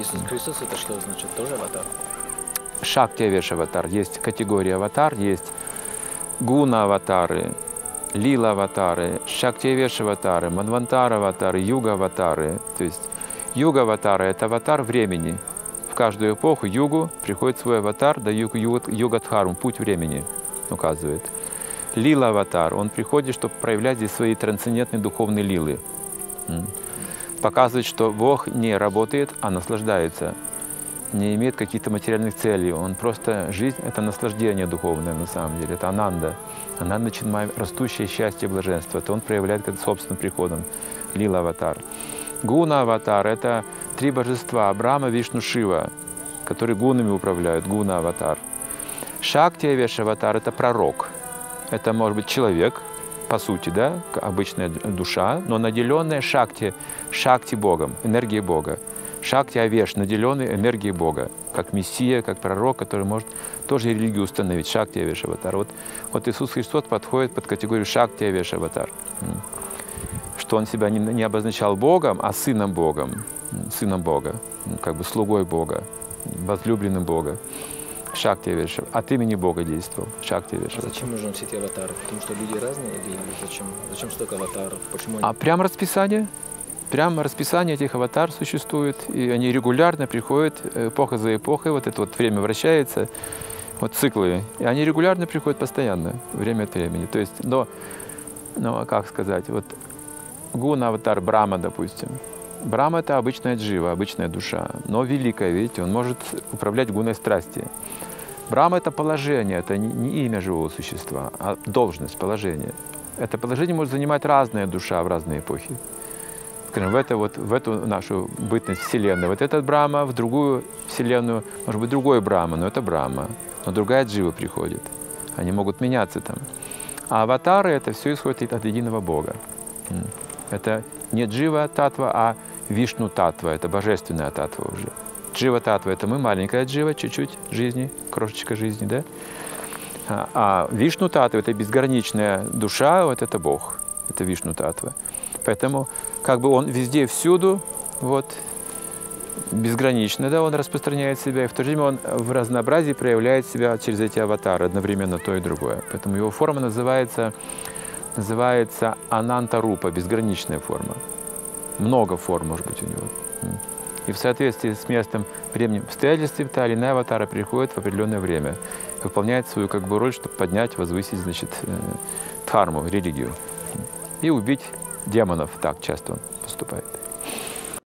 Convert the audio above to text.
Иисус Христос это что значит? Тоже аватар? Шакти Авеш аватар. Есть категория аватар, есть гуна аватары, лила аватары, Шакти Авеш аватары, Манвантар аватары, юга аватары. То есть юга аватары – это аватар времени. В каждую эпоху югу приходит свой аватар, да юг, юг, югадхарум, путь времени указывает. Лила аватар, он приходит, чтобы проявлять здесь свои трансцендентные духовные лилы. Показывает, что Бог не работает, а наслаждается не имеет каких-то материальных целей. Он просто, жизнь – это наслаждение духовное на самом деле, это ананда. Ананда Чинмай – растущее счастье и блаженство. Это он проявляет как собственным приходом. Лила Аватар. Гуна Аватар – это три божества – Брама, Вишну, Шива, которые гунами управляют. Гуна Аватар. Шакти Авеш Аватар – это пророк. Это может быть человек, по сути, да, обычная душа, но наделенная шакти, шакти Богом, энергией Бога. Шакти Авеш, наделенный энергией Бога, как Мессия, как пророк, который может тоже религию установить. Шакти Авеш Аватар. Вот, вот Иисус Христос подходит под категорию Шакти Авеш Аватар. Что он себя не, не обозначал Богом, а сыном Богом, сыном Бога, как бы слугой Бога, возлюбленным Бога. Шакти Авеш, от имени Бога действовал. Шакти Авеш А зачем нужны все эти аватары? Потому что люди разные или зачем? Зачем столько аватаров? Почему они А прям расписание? Прямо расписание этих аватар существует, и они регулярно приходят, э, эпоха за эпохой, вот это вот время вращается, вот циклы, и они регулярно приходят постоянно, время от времени. То есть, но, но как сказать, вот гуна аватар Брама, допустим. Брама – это обычная джива, обычная душа, но великая, видите, он может управлять гуной страсти. Брама – это положение, это не, имя живого существа, а должность, положение. Это положение может занимать разная душа в разные эпохи. Скажем, в, это вот, в эту нашу бытность Вселенной. Вот этот Брама, в другую Вселенную, может быть, другой Брама, но это Брама. Но другая джива приходит. Они могут меняться там. А аватары – это все исходит от единого Бога. Это не джива татва, а вишну татва. Это божественная татва уже. Джива татва – это мы, маленькая джива, чуть-чуть жизни, крошечка жизни, да? А, а вишну татва – это безграничная душа, вот это Бог. Это вишну татва. Поэтому как бы он везде, всюду, вот, безгранично, да, он распространяет себя, и в то же время он в разнообразии проявляет себя через эти аватары, одновременно то и другое. Поэтому его форма называется, называется ананта-рупа, безграничная форма. Много форм может быть у него. И в соответствии с местом, временем, обстоятельствами та или иная аватара приходит в определенное время, выполняет свою как бы роль, чтобы поднять, возвысить, значит, э, дхарму, религию. И убить демонов. Так часто он поступает.